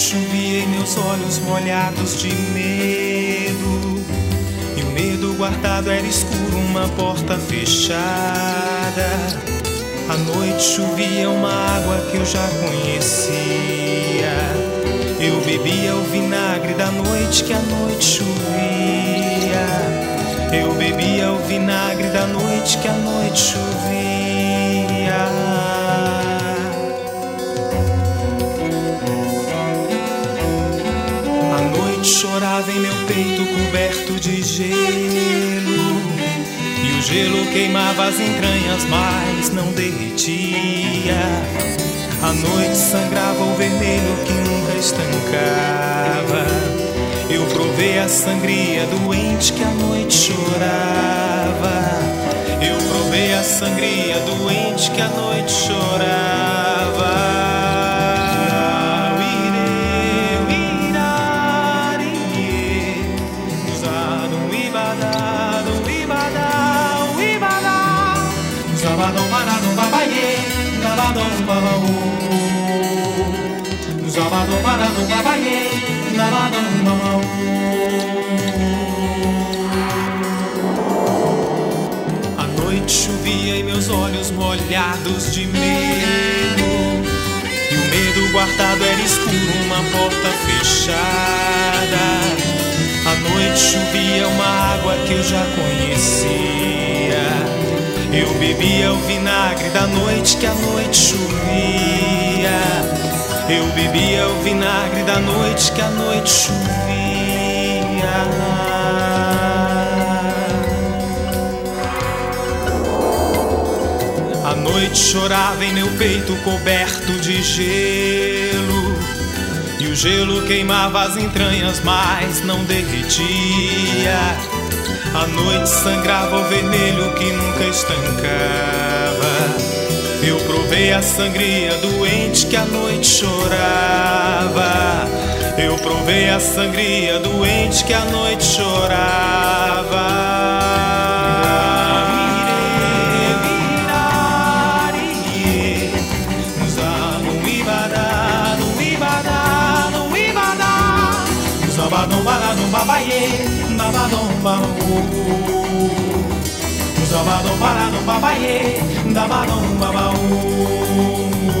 chovia e meus olhos molhados de medo. E o medo guardado era escuro, uma porta fechada. À noite chovia uma água que eu já conhecia. Eu bebia o vinagre da noite que a noite chovia. Eu bebia o vinagre da noite que a noite chorava em meu peito coberto de gelo. E o gelo queimava as entranhas, mas não derretia. A noite sangrava o vermelho que nunca estancava. Eu provei a sangria doente que a noite chorava. Eu provei a sangria doente que a noite chorava. A noite chovia e meus olhos molhados de medo. E o medo guardado era escuro, uma porta fechada. A noite chovia uma água que eu já conhecia. Eu bebia o vinagre da noite que a noite chovia. Eu bebia o vinagre da noite que a noite chovia. A noite chorava em meu peito coberto de gelo. E o gelo queimava as entranhas, mas não derretia. A noite sangrava o vermelho que nunca estancava. Eu provei a sangria doente que a noite chorava. Eu provei a sangria doente que a noite chorava. babaie, dabadom babaú. Zabadom para no babaie, dabadom babaú.